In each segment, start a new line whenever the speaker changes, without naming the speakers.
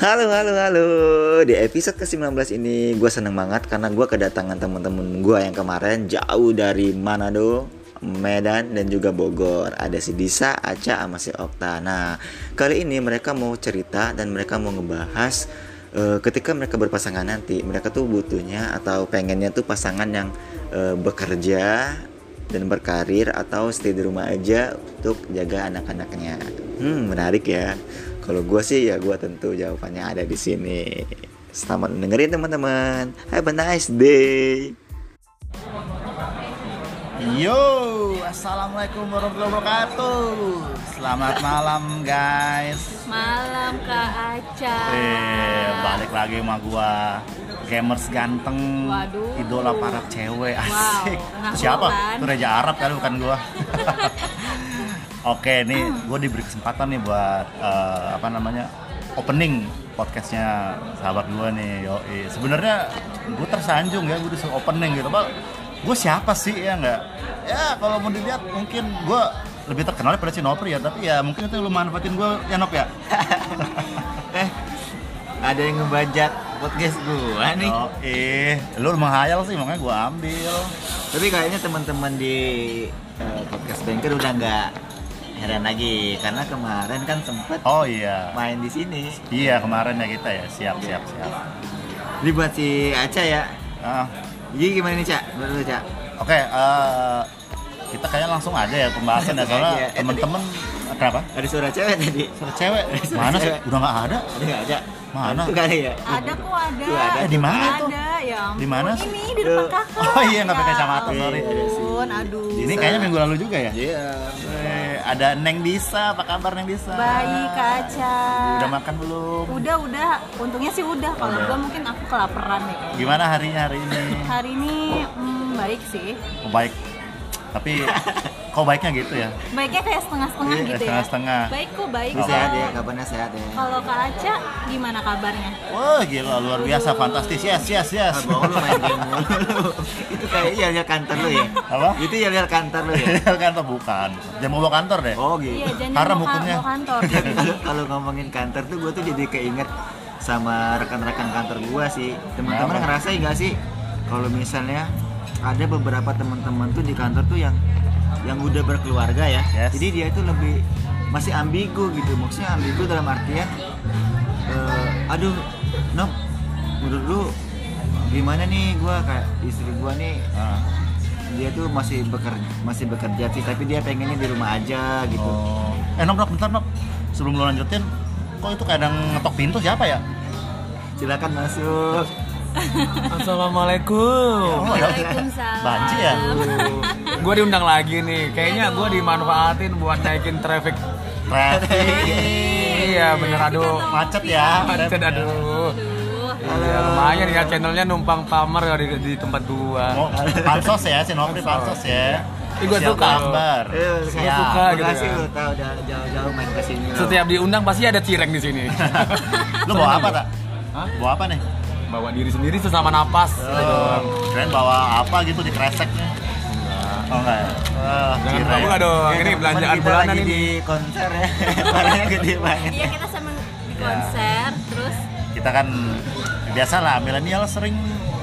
Halo, halo, halo. Di episode ke-19 ini gue seneng banget karena gue kedatangan temen-temen gue yang kemarin jauh dari Manado, Medan, dan juga Bogor. Ada si Disa, Aca, sama si Okta. Nah, kali ini mereka mau cerita dan mereka mau ngebahas eh, ketika mereka berpasangan nanti, mereka tuh butuhnya atau pengennya tuh pasangan yang eh, bekerja dan berkarir atau stay di rumah aja untuk jaga anak-anaknya. Hmm, menarik ya. Kalau gue sih ya gue tentu jawabannya ada di sini. Selamat dengerin teman-teman. Have a nice day.
Yo, assalamualaikum warahmatullahi wabarakatuh. Selamat malam guys.
Malam Kak Aca.
Eh, balik lagi sama gua gamers ganteng,
Waduh.
idola para cewek asik.
anak
Siapa?
bulan.
Itu Reja Arab kali bukan gua. Oke, nih gue diberi kesempatan nih buat eh, apa namanya opening podcastnya sahabat gue nih. Yo, sebenarnya gue tersanjung ya gue disuruh opening gitu, Pak. Gue siapa sih ya nggak? Ya kalau mau dilihat mungkin gue lebih terkenal daripada si Nopri ya, tapi ya mungkin itu lu manfaatin gue ya Nop ya.
Eh, ada yang ngebajak podcast gue nih.
Oh, eh, lu menghayal sih makanya gue ambil.
Tapi kayaknya teman-teman di eh, podcast Banker udah nggak heran lagi karena kemarin kan sempet
Oh iya,
main di sini.
iya kemarin ya kita ya siap siap siap.
Jadi buat si Aca ya.
Ah,
Jadi gimana nih Cak? Menurut lu, Cak?
Oke, eh, kita kayaknya langsung aja ya pembahasan ya soalnya.
Eh,
temen-temen kenapa?
Ada suara cewek tadi.
Suara cewek
Suara
mana sih?
cewek.
Udah nggak ada?
Ada nggak ada?
Mana?
Itu kali ya.
Ada kok ada.
Tuh, ada.
Eh, di mana tuh?
Ada ya. ampun.
Di mana sih?
Ini di depan kakak.
Oh iya, nggak pakai
Ya
kacamata, sorry.
ampun, aduh.
Ini kayaknya minggu lalu juga ya?
Iya.
Eh, ada Neng Disa, apa kabar Neng Disa?
Baik Kak Aca.
Udah makan belum?
Udah, udah. Untungnya sih udah. Kalau
Udah.
mungkin aku kelaparan nih. kayaknya.
Gimana harinya hari ini?
Hari ini hmm, baik sih.
Oh, baik. Tapi kok baiknya gitu ya?
Baiknya kayak setengah-setengah
Iya,
gitu ya.
setengah-setengah.
Baik kok, baik. Kok.
sehat ya, kabarnya sehat ya.
Kalau Kak Aca gimana kabarnya?
Wah gila luar biasa fantastis yes yes yes.
Ah, bohong lu main game mulu. Itu kayaknya ya lihat kantor lu ya.
Apa?
Itu ya lihat kantor lu ya.
kantor bukan. Jangan mau bawa kantor deh.
Oh gitu.
Iya, jangan
Haram
mau, ka-
hukumnya.
mau kantor.
Kalau kalau ngomongin kantor tuh gue tuh jadi keinget sama rekan-rekan kantor gue sih. Teman-teman ngerasain nggak sih kalau misalnya ada beberapa teman-teman tuh di kantor tuh yang yang udah berkeluarga ya.
Yes.
Jadi dia tuh lebih masih ambigu gitu. Maksudnya ambigu dalam artian eh, aduh, Nop, menurut lu gimana nih gua kayak istri gua nih
Ah.
dia tuh masih bekerja masih bekerja sih tapi dia pengennya di rumah aja gitu
Oh. Eh Nok, Nok, bentar Nok. Sebelum lo lanjutin, kok itu kadang ngetok pintu siapa ya?
silakan masuk
Assalamualaikum.
Oh, ya.
Waalaikumsalam.
Banci ya?
Gue diundang lagi nih. Kayaknya gue dimanfaatin buat naikin traffic.
Traffic.
Iya bener aduh.
Macet ya.
Macet aduh.
Aduh.
Ya, lumayan ya channelnya numpang pamer ya di, di tempat gua.
Oh, pansos ya, si Nopri pansos ya.
Ih, gua suka.
gambar.
Saya suka gitu
Makasih lu tahu udah jauh-jauh main ke sini.
Setiap diundang pasti ada cireng di sini.
Lu bawa apa tak?
Hah?
Bawa apa nih?
Bawa diri sendiri sesama napas. gitu.
Oh, keren bawa apa gitu di kreseknya? Oh enggak ya? Wah,
Jangan buka dong.
Ya,
Ini
teman-teman
belanjaan
kita
bulanan
lagi
ini.
di konser ya. Barangnya gede banget.
Iya kita sama di konser, terus
Kita kan biasa lah milenial sering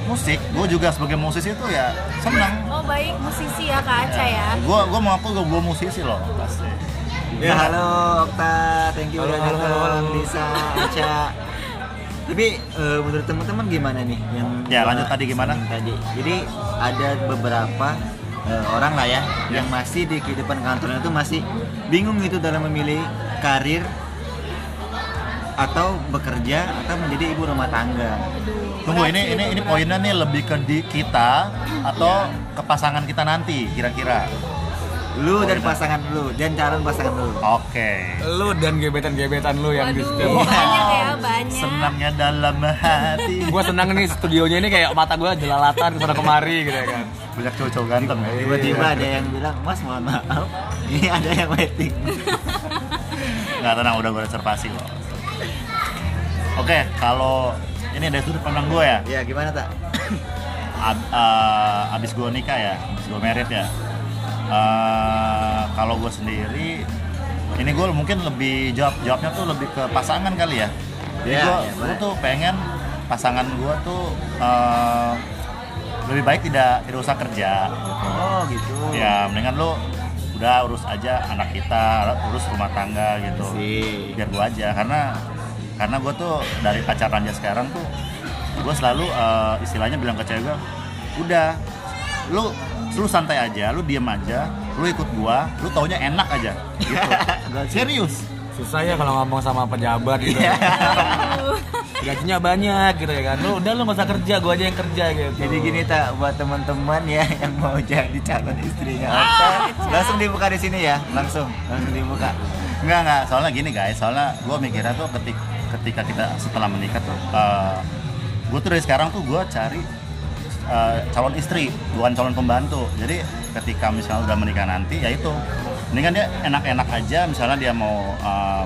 musik. Gue juga sebagai musisi itu ya senang.
oh baik musisi ya Kak Aca ya.
Gue gue mau aku gue musisi loh pasti.
Ya halo Okta, thank you
Halo,
udah datang. Lisa, Aca. Tapi eh, menurut teman-teman gimana nih yang
Ya, lanjut tadi gimana?
Tadi. Jadi ada beberapa eh, orang lah ya,
Ya.
yang masih di kehidupan kantornya itu masih bingung gitu dalam memilih karir atau bekerja atau menjadi ibu rumah tangga.
Tunggu ini ini ini poinnya nih lebih ke di kita atau ke pasangan kita nanti kira-kira.
Lu dan pasangan lu dan calon pasangan lu.
Oke.
Lu dan gebetan-gebetan lu yang di
Waduh,
studio.
banyak ya banyak.
Senangnya dalam hati.
Gue senang nih studionya ini kayak mata gue jelalatan ke sana kemari gitu ya kan.
Banyak cowok-cowok ganteng ya.
Tiba-tiba ada yang bilang, Mas mohon maaf, ini ada yang waiting.
Nggak tenang udah gue reservasi kok. Oke, kalau ini dari sudut pandang gue ya.
Ya gimana tak?
ab, eh, abis gue nikah ya, abis gue merit ya. Eh, kalau gue sendiri, ini gue mungkin lebih jawab jawabnya tuh lebih ke pasangan kali ya. Jadi
ya,
gua
baik.
tuh pengen pasangan gua tuh eh, lebih baik tidak tidak usah kerja. gitu.
Oh gitu.
Ya mendingan lu udah urus aja anak kita, urus rumah tangga gitu.
Sih.
Biar gua aja karena karena gua tuh dari pacaran aja sekarang tuh gua selalu eh, istilahnya bilang ke cewek gua, udah lu lu santai aja, lu diem aja, lu ikut gua, lu taunya enak aja gitu. Serius.
Susah ya kalau ngomong sama pejabat gitu.
Iya.
Gajinya banyak gitu ya kan. Lu udah lu gak usah kerja, gua aja yang kerja gitu.
Jadi gini tak buat teman-teman ya yang mau jadi calon istrinya Ota, langsung dibuka di sini ya, langsung langsung dibuka.
Enggak enggak, soalnya gini guys, soalnya gue mikirnya tuh ketika ketika kita setelah menikah tuh, gue tuh dari sekarang tuh gue cari eh, calon istri, bukan calon pembantu. Jadi ketika misalnya udah menikah nanti, ya itu, mendingan dia enak-enak aja, misalnya dia mau eh,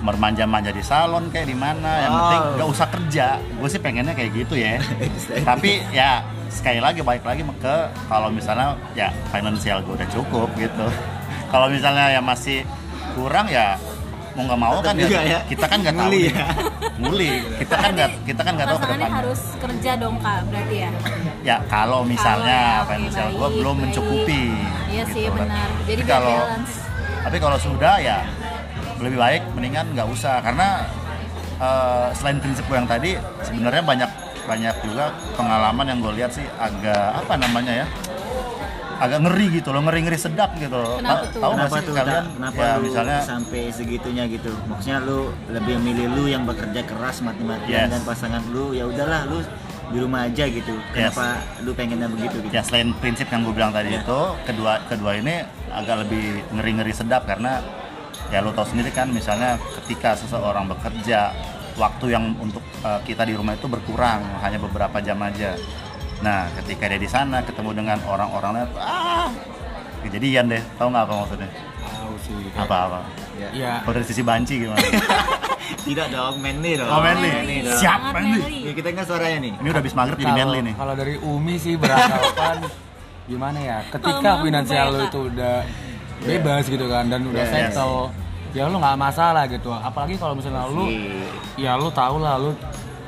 bermanja-manja di salon kayak di mana, yang penting
Wow.
nggak usah kerja. Gue sih pengennya kayak gitu ya. Tapi ya sekali lagi balik lagi ke kalau misalnya ya finansial gue udah cukup gitu. Kalau misalnya ya masih kurang ya mau nggak mau kan
Tetep juga
ya,
ya.
kita kan nggak tahu
ya.
Nguli kita kan nggak kita kan nggak tahu ke
Pasangannya
depannya
harus kerja dong kak berarti ya
ya kalau misalnya
Kalau ya, oke,
finansial gue belum
baik.
mencukupi
Iya sih,
kan.
benar. Jadi
Tapi kalau
balance.
tapi kalau sudah ya lebih baik mendingan nggak usah karena eh, selain prinsip gue yang tadi sebenarnya banyak banyak juga pengalaman yang gue lihat sih agak apa namanya ya agak ngeri gitu loh ngeri ngeri sedap gitu loh
Kenapa tuh?
tahu
Kenapa tuh
kalian?
Kenapa
ya
lu
misalnya
sampai segitunya gitu? Maksudnya lu lebih milih lu yang bekerja keras
Yes.
mati-matian dan pasangan lu ya udahlah lu di rumah aja gitu. Kenapa lu pengennya begitu gitu?
ya selain prinsip yang gue bilang tadi
Ya.
itu kedua kedua ini agak lebih ngeri ngeri sedap karena ya lo tau sendiri kan misalnya ketika seseorang bekerja waktu yang untuk uh, kita di rumah itu berkurang hanya beberapa jam aja nah ketika dia di sana ketemu dengan orang-orangnya ah kejadian deh tahu nggak apa maksudnya
Tahu sih.
apa apa
Ya.
Iya.
kalau dari sisi banci gimana
Tidak dong, manly dong.
Oh, manly.
dong.
Siap, manly.
Ya, kita nggak suaranya nih.
ini udah habis maghrib jadi
Kalau-
manly nih
Kalau dari Umi sih beranggapan gimana ya? Ketika finansial
ya,
itu udah bebas gitu kan dan udah
Yes.
settle, ya lu nggak masalah gitu. Apalagi kalau misalnya lu ya lu tahu lah lu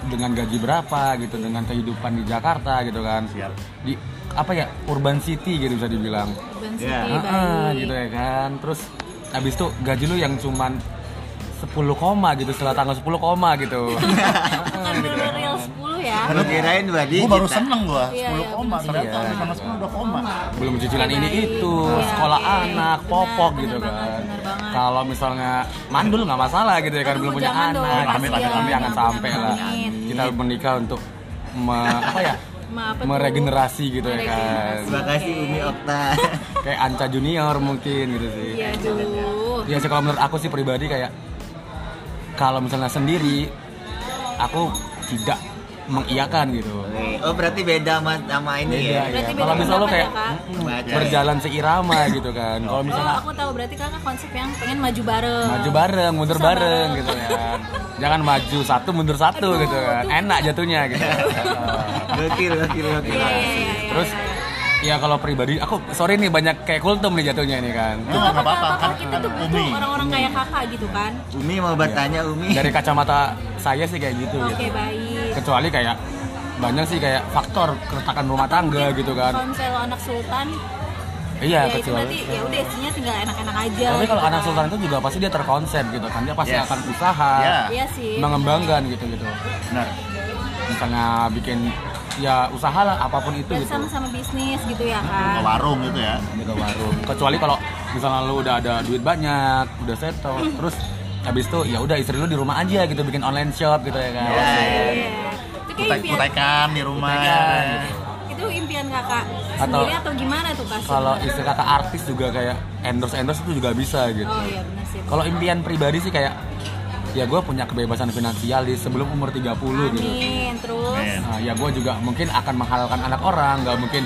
dengan gaji berapa gitu dengan kehidupan di Jakarta gitu kan.
Siap.
Di apa ya urban city gitu bisa dibilang.
Urban
Ya.
City,
Heeh,
baik.
gitu ya kan. Terus habis itu gaji lu yang cuman 10 koma gitu setelah tanggal 10 koma gitu.
Bukan bener real 10 ya.
Lu kirain Badi
gue baru
kita-
seneng gue
Iya,
10
iya,
koma
bener.
ternyata
Iya.
tanggal 10 udah koma
belum cicilan ini
Baik.
itu
Iya,
sekolah
iya, iya.
anak popok gitu kan. Kalau misalnya mandul nggak masalah gitu ya kan
Aduh,
belum punya anak
dong,
Amin, amin, amin,
tapi jangan
Amin,
sampai lah
amin.
kita menikah untuk me- apa ya
tuh?
meregenerasi gitu ya kan
Meregenerasi.
Terima kasih Umi Okta.
kayak Anca Junior mungkin gitu sih
Iya, aduh.
ya sih kalau menurut aku sih pribadi kayak kalau misalnya sendiri aku tidak mengiyakan gitu.
Oh berarti beda sama, sama ini
beda
ya?
ya
Berarti
kalau misalnya lo kayak
ya, Kak?
mm,
Baca.
berjalan seirama gitu kan kalau
Oh,
misalnya
aku tahu berarti kakak konsep yang pengen maju bareng.
maju bareng, mundur
Bisa
bareng
bareng.
gitu kan. Jangan maju satu mundur satu
Aduh,
gitu kan.
aduh.
Enak jatuhnya gitu.
Gokil, gokil, gokil.
Iya, iya, iya. iya,
Terus
iya.
ya kalau pribadi aku sorry nih banyak kayak kultum nih jatuhnya ini kan.
Itu nggak apa-apa kan
kita tuh
Umi.
butuh orang-orang kayak kakak gitu kan.
Umi mau bertanya Umi.
Dari kacamata saya sih kayak gitu
Oke,
gitu.
baik.
Kecuali kayak banyak sih kayak faktor keretakan rumah tangga gitu kan.
Kalau misalnya lo anak sultan,
Iya,
ya itu
kecuali.
berarti ya udah istrinya tinggal enak-enak aja.
Tapi kalau
gitu
anak
kan.
sultan itu juga pasti dia terkonsep gitu kan. Dia pasti
Yes.
akan usaha,
Iya.
Iya sih.
mengembangkan gitu-gitu.
benar
Misalnya bikin ya usaha lah apa pun itu
Dan
gitu.
sama-sama bisnis gitu ya
ke
kan.
warung gitu ya
gitu warung kecuali kalau misalnya lu udah ada duit banyak udah settle terus habis itu ya udah istri lu di rumah aja gitu bikin online shop gitu ya kan
Ya, ya.
Iya. Itu kayak
Kutai,
impian.
kutekan di rumah
Kutekan,
ya.
Itu impian kakak
Atau-
sendiri atau gimana tuh kak?
kalau istri kata artis juga kayak endorse endorse itu juga bisa gitu
Oh iya benar sih.
kalau impian pribadi sih kayak ya gue punya kebebasan finansial di sebelum umur 30 gitu
Amin. Terus
Amin.
Nah, ya gue juga mungkin akan menghalalkan anak orang nggak mungkin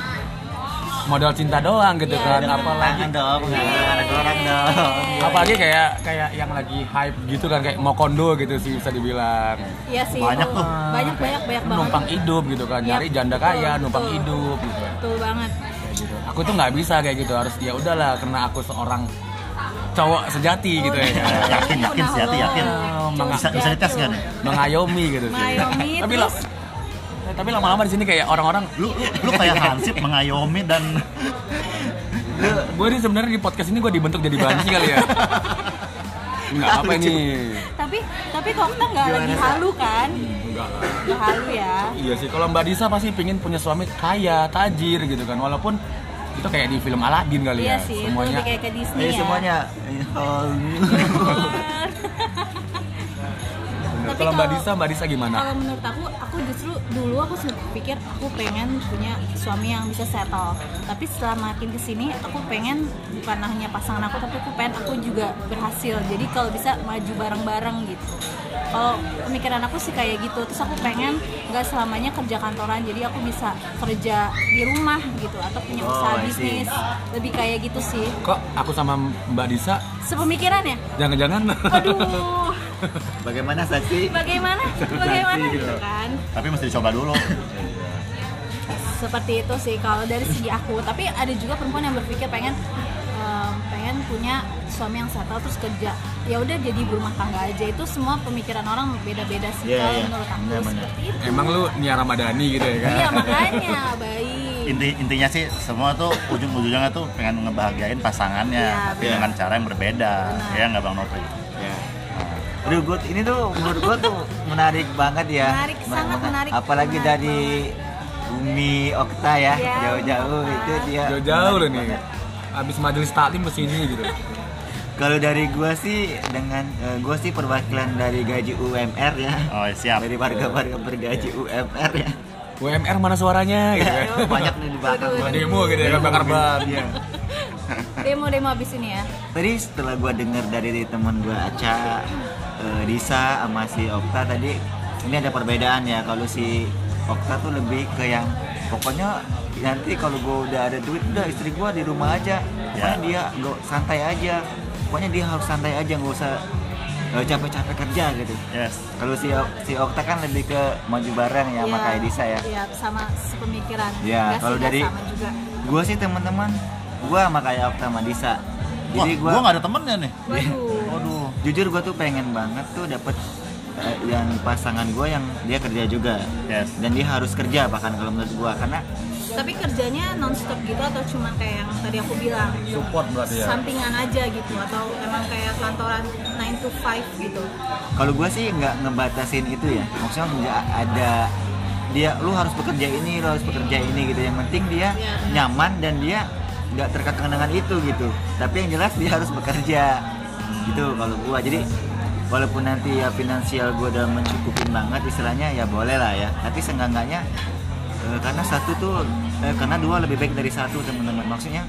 modal cinta doang gitu
Iya,
kan apalagi
Tangan dong, nggak ada orang dong.
apalagi kayak kayak yang lagi hype gitu kan kayak mau kondo gitu sih bisa dibilang
Iya sih.
Banyak tuh.
Banyak banyak banyak banget.
numpang hidup gitu kan
Iya,
nyari janda
betul,
kaya numpang
betul.
hidup gitu
Betul banget.
kayak gitu aku tuh nggak bisa kayak gitu harus ya udahlah karena aku seorang cowok sejati gitu ya kan.
yakin yakin sih hati yakin
Oh, meng-
bisa bisa dites nggak nih
mengayomi gitu sih.
Mengayomi,
tapi la- tapi lama-lama di sini kayak orang-orang
lu lu, lu kayak Hansip mengayomi dan
gue nih sebenarnya di podcast ini gue dibentuk jadi banci kali ya Enggak apa ini
Tapi tapi kok kita nggak lagi halu kan?
Enggak lah.
Nggak halu ya.
Iya sih, kalau Mbak Disa pasti pingin punya suami kaya, tajir gitu kan. Walaupun itu kayak di film Aladdin kali
Iya
ya.
sih, itu
Semuanya
lebih kayak ke Disney
Eh
ya.
semuanya.
Tapi
Kalau Mbak Disa, Mbak Disa gimana?
Kalau menurut aku, aku justru dulu aku sempat pikir aku pengen punya suami yang bisa settle. Tapi setelah makin ke sini, aku pengen bukan hanya pasangan aku, tapi aku pengen aku juga berhasil. Jadi kalau bisa maju bareng-bareng gitu. Kalau pemikiran aku sih kayak gitu. Terus aku pengen nggak selamanya kerja kantoran, jadi aku bisa kerja di rumah gitu atau punya
Oh,
usaha bisnis. Lebih kayak gitu sih.
Kok aku sama Mbak Disa
Sepemikiran ya?
jangan-jangan
Aduh,
bagaimana saksi?
bagaimana? Bagaimana
gitu.
gitu kan?
tapi mesti dicoba dulu
seperti itu sih kalau dari segi aku tapi ada juga perempuan yang berpikir pengen pengen punya suami yang settle terus kerja ya udah jadi berumah tangga aja itu semua pemikiran orang beda-beda sih
Iya,
kalau
iya.
menurut aku
Benar, benar.
seperti itu
emang lu Nia Ramadhani gitu ya kan?
iya makanya baik
inti intinya sih semua tuh ujung ujungnya tuh pengen ngebahagiain pasangannya
Iya,
tapi
benar.
dengan cara yang berbeda
Benar.
ya nggak bang Nopri
Aduh, gua, ini tuh menurut gua tuh menarik banget ya.
Menarik, sangat menarik.
Apalagi
Menarik
dari Umi Okta ya,
Iya,
jauh-jauh itu dia.
Jauh-jauh loh nih.
banget.
Abis majelis taklim ke sini gitu.
Kalau dari gua sih dengan eh, gua sih perwakilan dari gaji UMR ya.
oh siap
Dari warga-warga bergaji UMR ya.
UMR mana suaranya gitu kan?
Banyak nih di belakang.
Demo gitu ya bakar ban.
Demo-demo abis ini ya?
Tadi setelah gua dengar dari teman gua Aca, eh, Disa sama si Okta tadi ini ada perbedaan ya. Kalau si Okta tuh lebih ke yang pokoknya nanti kalau gua udah ada duit udah istri gua di rumah aja. Pokoknya
Ya.
dia nggak santai aja. Pokoknya dia harus santai aja nggak usah eh, capek-capek kerja gitu.
Yes.
Kalau si si Okta kan lebih ke maju bareng ya sama
Iya,
kayak Disa ya.
Iya sama sepemikiran.
Iya,
sih,
kalau dari- gua sih teman-teman gua sama kayak Okta sama Disa.
Wah,
jadi
gua
gua
nggak ada temennya nih.
Waduh.
Waduh.
Jujur gue tuh pengen banget tuh dapet eh, yang pasangan gue yang dia kerja juga.
Yes.
Dan dia harus kerja bahkan kalau menurut gue karena
tapi kerjanya nonstop gitu atau cuma kayak yang tadi aku bilang?
Support berarti ya.
sampingan aja gitu atau emang kayak kantoran 9 to 5 gitu?
Kalau gue sih nggak ngebatasin itu ya. Maksudnya nggak ada dia lu harus bekerja ini lu harus bekerja ini gitu. Yang penting dia
Iya.
nyaman dan dia nggak terkekang dengan itu gitu. Tapi yang jelas dia harus bekerja. Gitu kalau gue jadi walaupun nanti ya finansial gue udah mencukupin banget istilahnya ya boleh lah ya. Tapi seenggak-enggaknya eh, karena satu tuh eh, karena dua lebih baik dari satu teman-teman. Maksudnya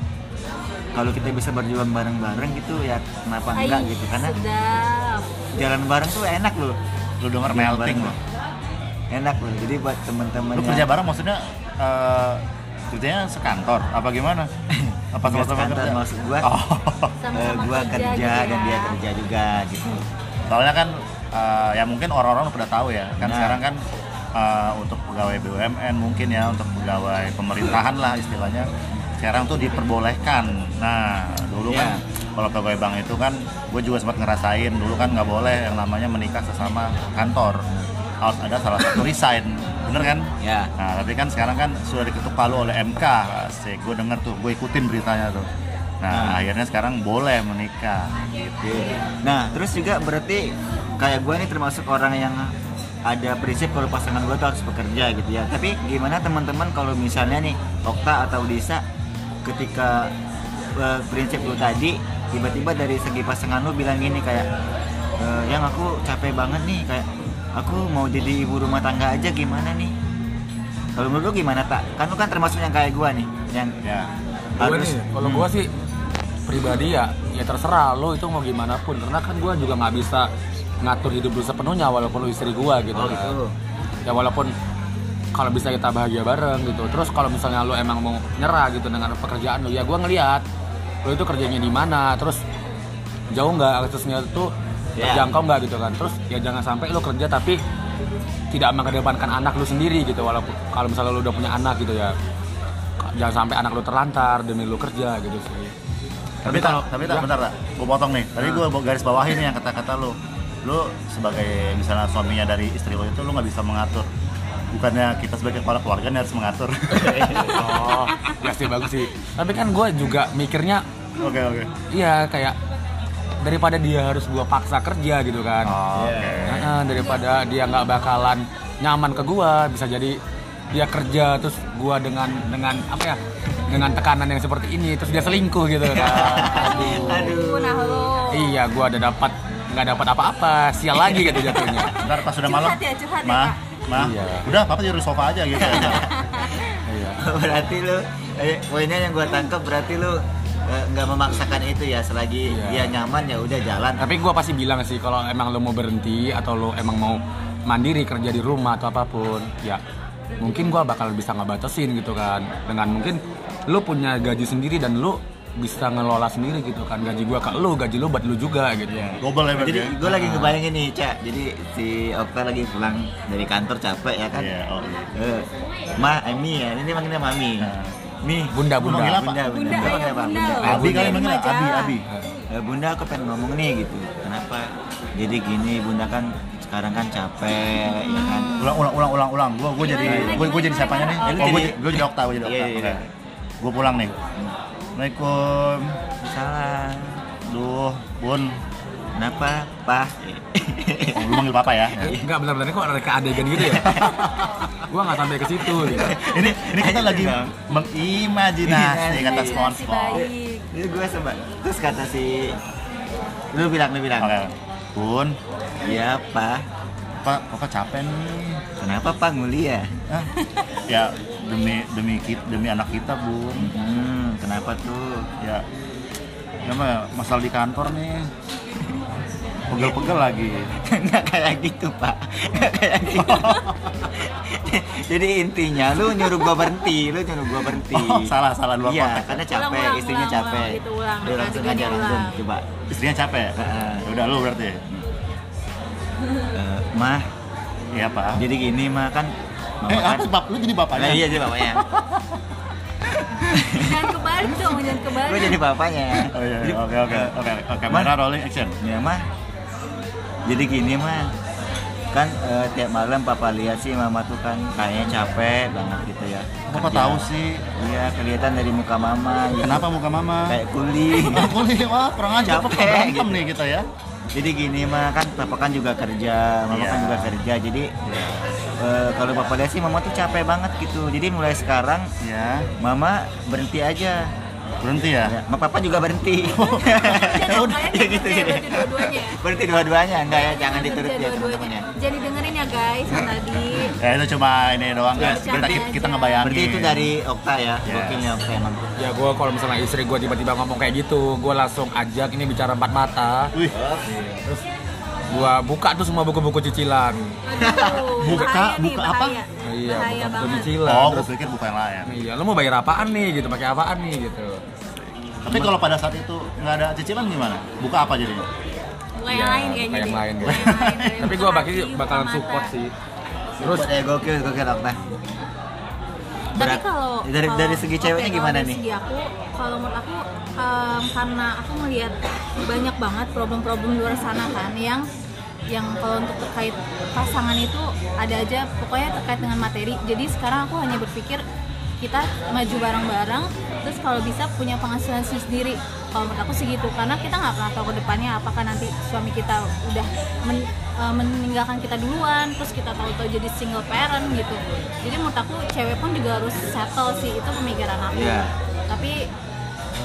kalau kita bisa berjuang bareng-bareng gitu ya kenapa enggak
Ai,
gitu? Karena
sedap.
jalan bareng tuh enak loh.
Lu denger melting
bareng
loh.
enak loh. Jadi buat teman-teman
lu kerja bareng maksudnya eh, kerjanya sekantor apa gimana apa sama-sama
sekantor,
kerja
maksud gua.
oh.
sama-sama
gua
kerja,
kerja
gitu
dan
ya.
dia kerja juga gitu
soalnya kan eh, ya mungkin orang-orang udah tahu ya kan
Nah.
sekarang kan eh, untuk pegawai BUMN mungkin ya untuk pegawai pemerintahan lah istilahnya sekarang tuh diperbolehkan nah dulu
Iya.
kan kalau pegawai bank itu kan gue juga sempat ngerasain dulu kan nggak boleh yang namanya menikah sesama kantor harus ada salah satu resign bener kan
ya
Nah, tapi kan sekarang kan sudah diketuk palu oleh MK. Asik, gue denger tuh, gue ikutin beritanya tuh. Nah,
Nah.
akhirnya sekarang boleh menikah gitu.
nah terus juga berarti kayak gue nih termasuk orang yang ada prinsip kalau pasangan gue tuh harus bekerja gitu ya tapi gimana teman-teman kalau misalnya nih Okta atau Disa ketika eh, prinsip lu tadi tiba-tiba dari segi pasangan lu bilang gini kayak "Eh, yang aku capek banget nih kayak aku mau jadi ibu rumah tangga aja gimana nih kalau menurut lu gimana tak kan lu kan termasuk yang kayak gue nih yang
Ya.
Harus
nih, kalau
Hmm.
gue sih pribadi ya, ya terserah lo itu mau gimana pun. Karena kan gue juga nggak bisa ngatur hidup lu sepenuhnya walaupun lu istri gue gitu.
Oh,
kan.
gitu.
Ya walaupun kalau bisa kita bahagia bareng gitu. Terus kalau misalnya lu emang mau nyerah gitu dengan pekerjaan lu, ya gue ngeliat lu itu kerjanya di mana, terus jauh nggak aksesnya itu
Ya.
terjangkau nggak gitu kan. Terus ya jangan sampai lu kerja tapi tidak mengedepankan anak lu sendiri gitu walaupun kalau misalnya lu udah punya anak gitu ya jangan sampai anak lu terlantar demi lu kerja gitu sih
Tapi kalau tapi tak bentar tak, gue potong nih. Tadi gue garis bawahin nih yang kata-kata lu. Lu sebagai misalnya suaminya dari istri lo itu lu nggak bisa mengatur. Bukannya kita sebagai kepala keluarga nih harus mengatur.
oh ya sih bagus sih tapi kan gue juga mikirnya
Oke oke.
iya kayak daripada dia harus gua paksa kerja gitu kan
Oh, Oke.
Heeh, daripada dia nggak bakalan nyaman ke gua bisa jadi dia kerja terus gua dengan dengan apa ya dengan tekanan yang seperti ini terus dia selingkuh gitu kan
Aduh, nah lo.
iya gua ada dapat nggak dapat apa-apa sial lagi gitu jatuhnya
Ntar pas udah malam,
ya, curhat ya,
mah,
Pak.
mah,
Iya.
udah papa tidur di sofa aja gitu.
iya
berarti lu eh, poinnya yang gue tangkap berarti lu nggak memaksakan itu ya selagi
Iya.
dia nyaman ya udah jalan.
Tapi gua pasti bilang sih kalau emang lo mau berhenti atau lo emang mau mandiri kerja di rumah atau apa pun ya mungkin gua bakal bisa ngebatasin gitu kan. Dengan mungkin lo punya gaji sendiri dan lo bisa ngelola sendiri gitu kan. Gaji gua ke lo gaji lo buat lo juga gitu.
Double ya berarti.
jadi
ya?
gue lagi ngebayangin nih cak. Jadi si Okta lagi pulang dari kantor capek ya kan?
Iya, oh iya.
Eh, ma Emi ya. Ini manggilnya mami Mi
bunda bunda
bunda bunda,
Bunda,
Bunda apa?
bunda.
Bunda.
Abi kali
Abi
manggil
Majalah.
Abi, Abi.
Eh, bunda aku pengen ngomong nih gitu kenapa jadi gini bunda kan sekarang kan capek ya kan
Ulang, ulang, ulang, ulang, ulang. Gua, gua jadi, gua, gua jadi siapanya nih? Oh, gua,
Jadi-
gua jadi Okta, gua jadi Okta.
Iya, iya,
Oke.
iya.
Gua pulang nih. Assalamualaikum.
salah
Duh, Bun.
Kenapa pak
Oh, lu manggil papa ya?
Enggak benar-benar kok ada ke adegan gitu ya. gua nggak sampai ke situ gitu.
ini ini kita lagi mengimajinasi kata SpongeBob.
ini gue sebab terus kata si lu bilang lu bilang
Oke. Bun,
iya pak
Pak, Papa capek nih.
kenapa pak nguli ya
Hah? Ya demi demi kita, demi anak kita, Bun.
hmm, kenapa tuh
Ya ya mah masalah di kantor nih. Pegel-pegel lagi.
nggak kayak gitu pak nggak kayak gitu jadi intinya lu nyuruh gua berhenti lu nyuruh gua berhenti
Oh, salah, salah, luar
iya karena capek
ulang,
istrinya
ulang,
capek
ulang, gitu, ulang.
Lu langsung aja langsung coba
Istrinya capek.
Heeh.
Ya udah lu berarti.
Eh, mah
Iya, Pak.
jadi gini mah kan mama
Eh,
kan
apa bap? Lu jadi bapaknya?
Nah, iya jadi bapaknya
Jangan kebalik dong, jangan kebalik.
gue jadi bapaknya
Oh iya, iya. oke oke oke oke kamera rolling action.
ya mah jadi gini mah kan eh, tiap malam papa lihat sih mama tuh kan kayaknya capek banget gitu ya
Papa
Kerja.
tahu sih.
iya kelihatan dari muka mama gitu.
Kenapa muka mama?
kayak kuli
Aku nih, wah kurang aja apa
Capek, gitu.
nih kita ya.
Jadi gini mah kan papa kan juga kerja mama
Iya.
kan juga kerja. Jadi eh, kalau papa lihat sih mama tuh capek banget gitu. Jadi mulai sekarang
Ya,
mama berhenti aja
berhenti ya.
ya, sama papa juga berhenti
Jangan
udah
kalian
ya gitu jadi
berarti dua-duanya.
berhenti dua-duanya enggak ya jangan
Kerja
dituruti ya teman-teman ya
Jadi dengerin ya guys yang tadi.
Ya itu cuma ini doang
Ya,
guys. Kita
berarti-
kita, kita ngebayangin.
berarti itu dari Okta ya
Yes.
gokilnya Okta emang
Ya gua kalau misalnya istri gua tiba-tiba ngomong kayak gitu, gua langsung ajak ini bicara empat mata.
Wih,
Terus gua buka tuh semua buku-buku cicilan.
Aduh,
Buka- buka apa?
Iya,
Bahaya banget.
cicilan.
oh, gue
Terus
pikir bukan yang lain.
Iya, lu mau bayar apaan nih gitu, pakai apaan nih gitu.
Tapi kalau pada saat itu nggak ada cicilan gimana? Buka apa jadinya?
Yang
Iya,
lain kayaknya.
bukan yang lain, gitu.
yang lain, dari
Tapi
buka
gua baki
hati, buka
bakalan support sih. Terus
eh gokil gokil Okta
Tapi kalau
dari
kalau-
dari segi ceweknya gimana
dari
nih
Segi aku, kalau menurut aku em, karena aku melihat banyak banget problem-problem di luar sana kan yang yang kalau untuk terkait pasangan itu ada aja pokoknya terkait dengan materi. Jadi sekarang aku hanya berpikir kita maju bareng-bareng terus kalau bisa punya penghasilan sendiri kalau menurut aku sih gitu karena kita nggak pernah tahu ke depannya apakah nanti suami kita udah men- eh, meninggalkan kita duluan terus kita tahu-tahu jadi single parent gitu jadi menurut aku cewek pun juga harus settle sih itu pemikiran aku
Iya.
tapi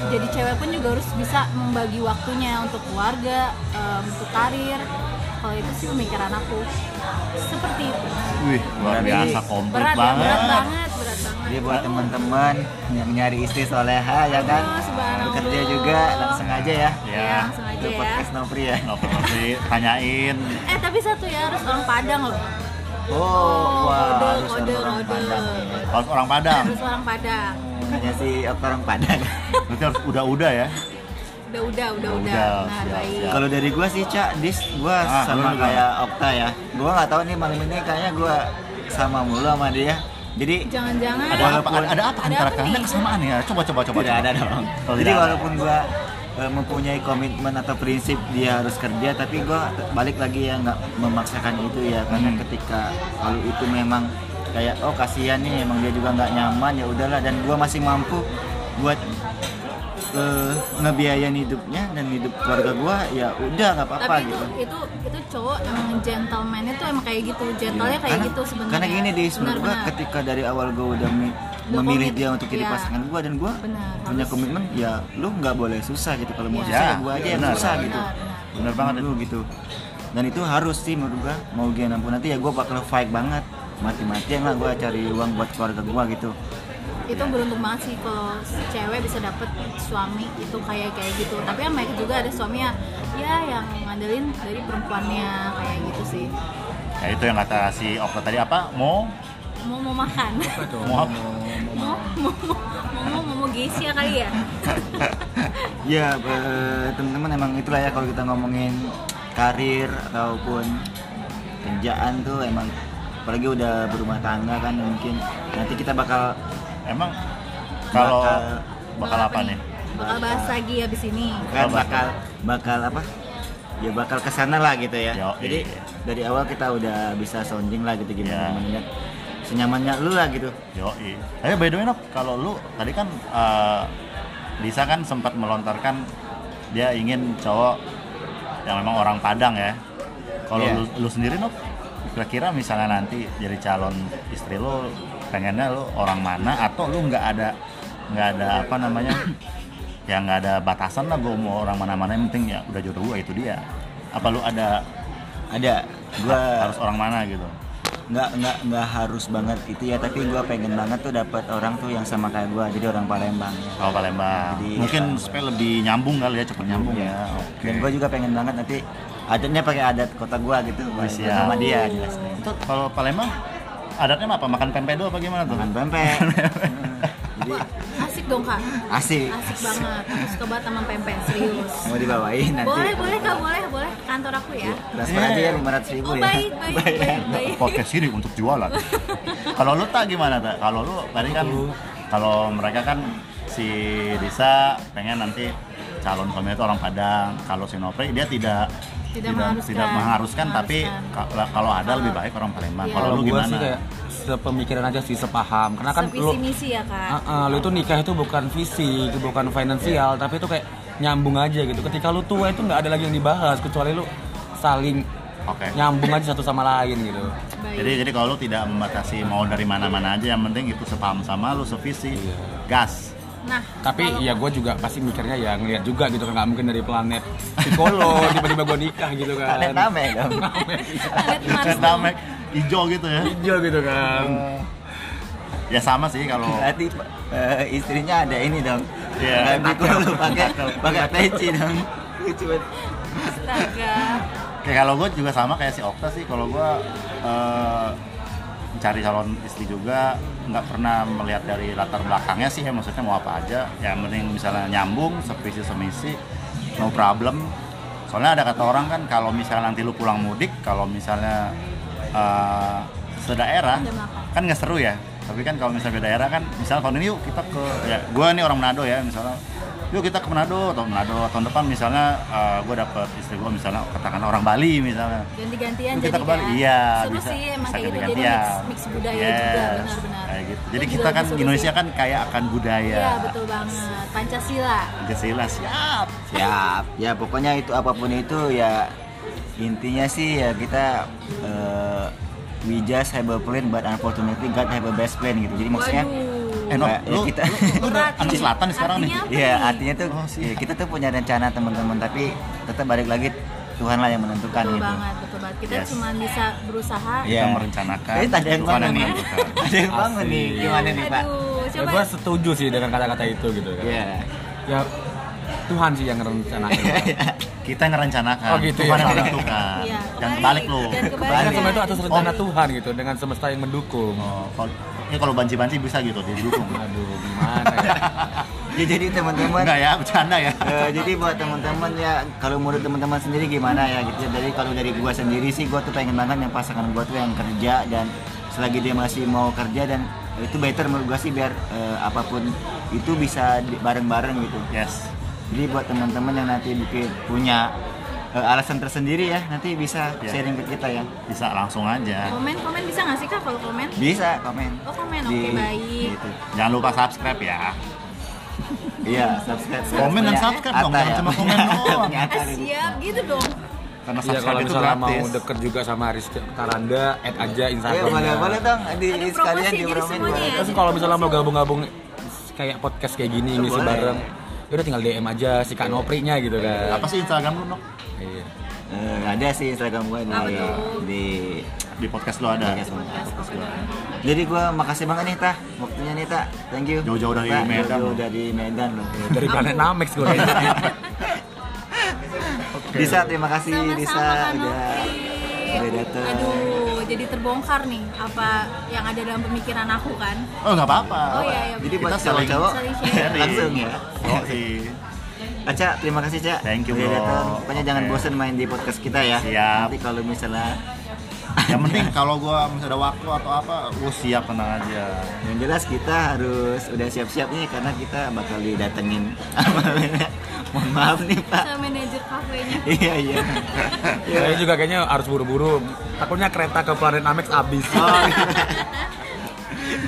jadi cewek pun juga harus bisa membagi waktunya untuk keluarga eh, untuk karir kalau itu sih pemikiran aku seperti itu
Wih, luar biasa komplit
berat ya,
banget.
berat banget berat banget
Jadi buat teman-teman yang nyari istri soleha ya kan bekerja juga langsung aja ya
Ya,
Ya, langsung aja ya.
podcast Nopri ya
sih tanyain.
Eh tapi satu ya harus orang Padang loh.
oh wah
kode,
harus
kode,
orang
kode.
Padang nih.
Kalau orang Padang,
Harus orang Padang.
bukannya si orang Padang
berarti harus udah-udah ya.
Udah udah udah
Udah,
udah.
udah,
Nah
siap,
baik.
siap.
kalau dari gua sih cak dis gua
Ah,
sama kayak Okta ya gua nggak tahu nih malam ini kayaknya gua sama mulu sama dia jadi
Jangan-jangan.
Ada apa?
Walaupun-
Ada, ada apa
Ada
antara
apa
kalian? kesamaan ya? Coba coba coba.
tidak
coba.
ada dong
Oh,
jadi walaupun gua eh, mempunyai komitmen atau prinsip dia harus kerja tapi gue balik lagi ya nggak memaksakan itu ya karena
Hmm.
ketika kalau itu memang kayak oh kasihan nih emang dia juga nggak nyaman ya udahlah dan gue masih mampu buat eh, ngebiayain hidupnya dan hidup keluarga gue ya udah nggak apa-apa
tapi itu
gitu
itu itu cowok emang gentleman-nya tuh emang kayak gitu gentle-nya kayak
karena,
gitu sebenarnya
karena gini di menurut gue ketika dari awal gue udah mi-
Udah
memilih dia untuk jadi
ya.
pasangan gue dan gue
Benar,
punya
harus.
komitmen ya lu nggak boleh susah gitu kalau mau
Iya.
susah
Ya,
ya gue aja yang
benar.
susah gitu
Benar, benar.
bener banget
lu gitu dan itu harus sih menurut gue mau gimana pun nanti ya gue bakal fight banget mati-matian lah gue cari uang buat keluarga gue gitu
itu beruntung banget sih kalau cewek bisa dapet suami itu kayak kayak gitu. Tapi kan banyak juga ada suami yang ya yang ngandelin dari perempuannya kayak gitu sih.
Ya itu yang kata si Okta tadi. Apa? Mau
mau mau makan.
Mau
mau mau mau mau mau mau geisha kali ya?
Ya teman-teman emang itulah ya kalau kita ngomongin karir ataupun kerjaan tuh emang apalagi udah berumah tangga kan mungkin. Nanti kita bakal
emang kalau
Bakal-
bakal apa nih
bakal bahas lagi abis ini
kan
Apa?
bakal bakal apa ya bakal ke sana lah gitu ya
Yo,
jadi
iya.
dari awal kita udah bisa sounding lah gitu
Iya.
gimana melihat senyamannya lu lah gitu
Yo, Eh by the way, Nop, kalau lu tadi kan eh, Lisa kan sempat melontarkan dia ingin cowok yang memang orang Padang ya. Kalau
Iya.
lu, lu sendiri, Nop, kira-kira misalnya nanti jadi calon istri lu pengennya lu orang mana atau lu nggak ada nggak ada apa namanya ya nggak ada batasan lah gue mau orang mana-mana yang penting ya udah jodoh gue itu dia. Apa lu ada
ada. Gua
harus orang mana gitu?
Nggak nggak nggak harus banget. Itu ya tapi gua pengen banget tuh dapat orang tuh yang sama kayak gua jadi orang Palembang.
Kalau Palembang.
Jadi,
mungkin
eh,
supaya lebih nyambung kali ya cepet nyambung ya. Oke.
Dan gua juga pengen banget nanti adatnya pakai adat kota gua gitu
Oh, siap.
sama dia jelas
Itu kalau Palembang adatnya apa? Makan pempedo apa gimana tuh?
makan pempek. Jadi
asik dong kak.
Asik.
Asik banget. Aku suka banget sama pempek serius.
Mau dibawain nanti.
Boleh boleh kak boleh boleh. Kantor aku ya.
Transfer aja ya lima ratus ribu
oh
ya.
baik baik baik. baik
Podcast ini untuk jualan. kalau lu tak gimana tak? Kalau lu tadi kan kalau mereka kan si Disa pengen nanti calon suami itu orang Padang. Kalau si Nopri dia tidak
Tidak mengharuskan.
tidak mengharuskan, tapi
Mengharuskan.
ka- kalau ada lebih baik orang Palembang.
Iya.
Kalau lu gimana?
sih kayak sepemikiran aja sih sepaham karena kan
sevisi
lu
misi ya kak
Ah, ah, lu itu nikah itu bukan fisik, bukan finansial, tapi itu kayak nyambung aja gitu. Ketika lu tua itu nggak ada lagi yang dibahas kecuali lu saling
Oke.
nyambung aja satu sama lain gitu.
baik
Jadi jadi kalau lu tidak membatasi mau dari mana-mana aja, yang penting itu sepaham sama lu, sevisi,
Iya.
gas.
Nah
Tapi
kalau-
ya gue juga pasti mikirnya ya ngeliat juga gitu kan nggak mungkin dari planet Piccolo tiba-tiba gue nikah gitu kan.
Planet Namek dong
planet.
Damek hijau gitu ya.
Hijau gitu kan.
Ya sama sih kalau
berarti eh, istrinya ada ini dong
Iya.
Nggak pikul lu pakai pakai peci dong lucu banget
astaga
Kayak kalau gue juga sama kayak si Okta sih, kalau gue eh, mencari calon istri juga nggak pernah melihat dari latar belakangnya sih ya maksudnya mau apa aja, yang penting misalnya nyambung, sevisi semisi, no problem. Soalnya ada kata orang kan kalau misalnya nanti lu pulang mudik, kalau misalnya eh, sedaerah kan nggak seru ya. Tapi kan kalau misalnya beda daerah kan, misalnya tahun ini yuk kita ke, ya gue nih orang Manado ya misalnya, yuk kita ke Manado atau Manado tahun depan misalnya gue dapet istri gue misalnya katakan orang Bali misalnya.
Ganti-gantian jadi
kita ke Bali.
Kan
iya
seru
bisa.
sih emang
bisa
kayak gitu. Jadi
ganti-gantian.
mix, mix budaya
Yes,
juga benar-benar.
Kayak gitu.
Itu
jadi kita kan Indonesia kan kaya akan budaya.
Iya betul banget. Pancasila.
Pancasila siap.
Siap. Ya pokoknya itu apa pun itu ya intinya sih ya kita eh, we just have a plan but unfortunately God have a best plan gitu. Jadi maksudnya
waduh
eh no,
Ya,
lu,
kita-
lu, selatan nih sekarang nih
Iya artinya tuh
Oh,
ya, kita tuh punya rencana teman-teman tapi tetap balik lagi Tuhan lah yang menentukan
betul
gitu.
banget betul banget kita
Yes.
cuma bisa berusaha
Iya.
kita merencanakan
Tapi ada yang
yang
nih. Ada yang bangun nih gimana nih Pak?
aduh
Ya,
coba
gue setuju sih dengan kata-kata itu gitu kan.
Iya.
Ya Tuhan sih yang ngerencanain.
kita ngerencanakan
Oh, gitu
Tuhan
ya.
yang menentukan
Iya, kebalik.
balik lu
Jangan kebalik.
Karena
Iya.
semua itu atas rencana
Oh.
Tuhan gitu dengan semesta yang mendukung.
Oh, kalau ya kalau banci-banci bisa gitu didukung
Aduh, gimana ya?
Ya, jadi teman-teman
enggak ya bercanda ya
Eh, jadi buat teman-teman ya kalau menurut teman-teman sendiri gimana ya gitu jadi kalau dari gua sendiri sih gua tuh pengen banget yang pasangan gua tuh yang kerja dan selagi dia masih mau kerja dan itu better menurut gua sih biar eh, apa pun itu bisa bareng-bareng gitu
yes
Jadi buat teman-teman yang nanti mungkin punya eh, alasan tersendiri ya, nanti bisa
Ya.
sharing ke kita ya.
Bisa langsung aja.
komen komen bisa nggak sih kak kalau komen
Bisa komen.
oh komen oke baik
gitu.
Jangan lupa subscribe ya.
Iya, subscribe.
Komen dan subscribe dong, jangan cuma komen doang.
Ah,
ini.
siap gitu dong
Karena
Iya
subscribe
kalau
itu
misalnya
gratis.
mau deket juga sama Rizky Taranda, add aja
Ayo
Instagramnya.
boleh boleh dong di sekalian
promosi
di
semuanya ya.
Terus kalau misalnya mau gabung-gabung kayak podcast kayak gini ngisi
Boleh.
bareng, ya udah tinggal DM aja si Kak Nopri-nya gitu kan.
Apa sih Instagram lu, Nok?
Iya.
Eh, ada sih Instagram gue
tuh?
di
Di podcast lu ada.
podcast gua.
Podcast, oke.
Jadi gue makasih banget nih Tah Waktunya nih Tah Thank you
Jauh-jauh dari Medan
Jauh-jauh
loh.
dari Medan loh
Dari planet Namex gue.
Disa terima kasih
sama-sama
udah udah datang.
Jadi terbongkar nih apa yang ada dalam pemikiran aku kan
Oh, nggak apa-apa.
Oh, iya, iya.
Jadi buat
Kita saling
cowok-cowok langsung ya
Oh, sih.
Aca terima kasih Cak
Thank you,
udah
bro.
datang Pokoknya jangan
Oke.
bosan main di podcast kita ya
Siap.
Nanti kalau misalnya
Yang penting kalau gua masih ada waktu atau apa, lu siap tenang aja.
Yang jelas kita harus udah siap-siap nih Karena kita bakal didatengin Mohon maaf nih Pak
sama manajer kafenya
Iya iya
Saya juga kayaknya harus buru-buru. Takutnya kereta ke planet Namex habis.
Oh, iya.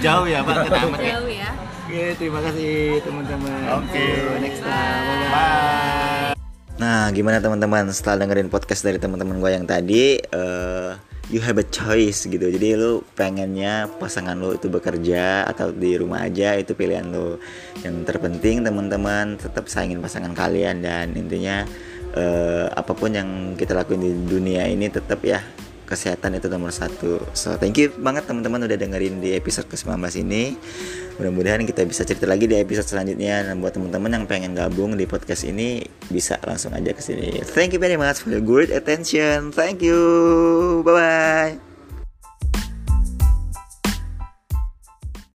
Jauh ya Pak ke ya
jauh ya
Oke terima kasih teman-teman
Oke.
You Next time
Bye.
Nah, gimana teman-teman setelah dengerin podcast dari teman-teman gue yang tadi, eh, you have a choice gitu. Jadi lu pengennya pasangan lu itu bekerja atau di rumah aja itu pilihan lu. Yang terpenting teman-teman tetap sayangin pasangan kalian dan intinya eh, apa pun yang kita lakuin di dunia ini tetap ya kesehatan itu nomor satu. So thank you banget teman-teman udah dengerin di episode ke-19 ini. Mudah-mudahan kita bisa cerita lagi di episode selanjutnya. Dan buat teman-teman yang pengen gabung di podcast ini bisa langsung aja ke sini. Thank you very much for your good attention. Thank you. Bye bye.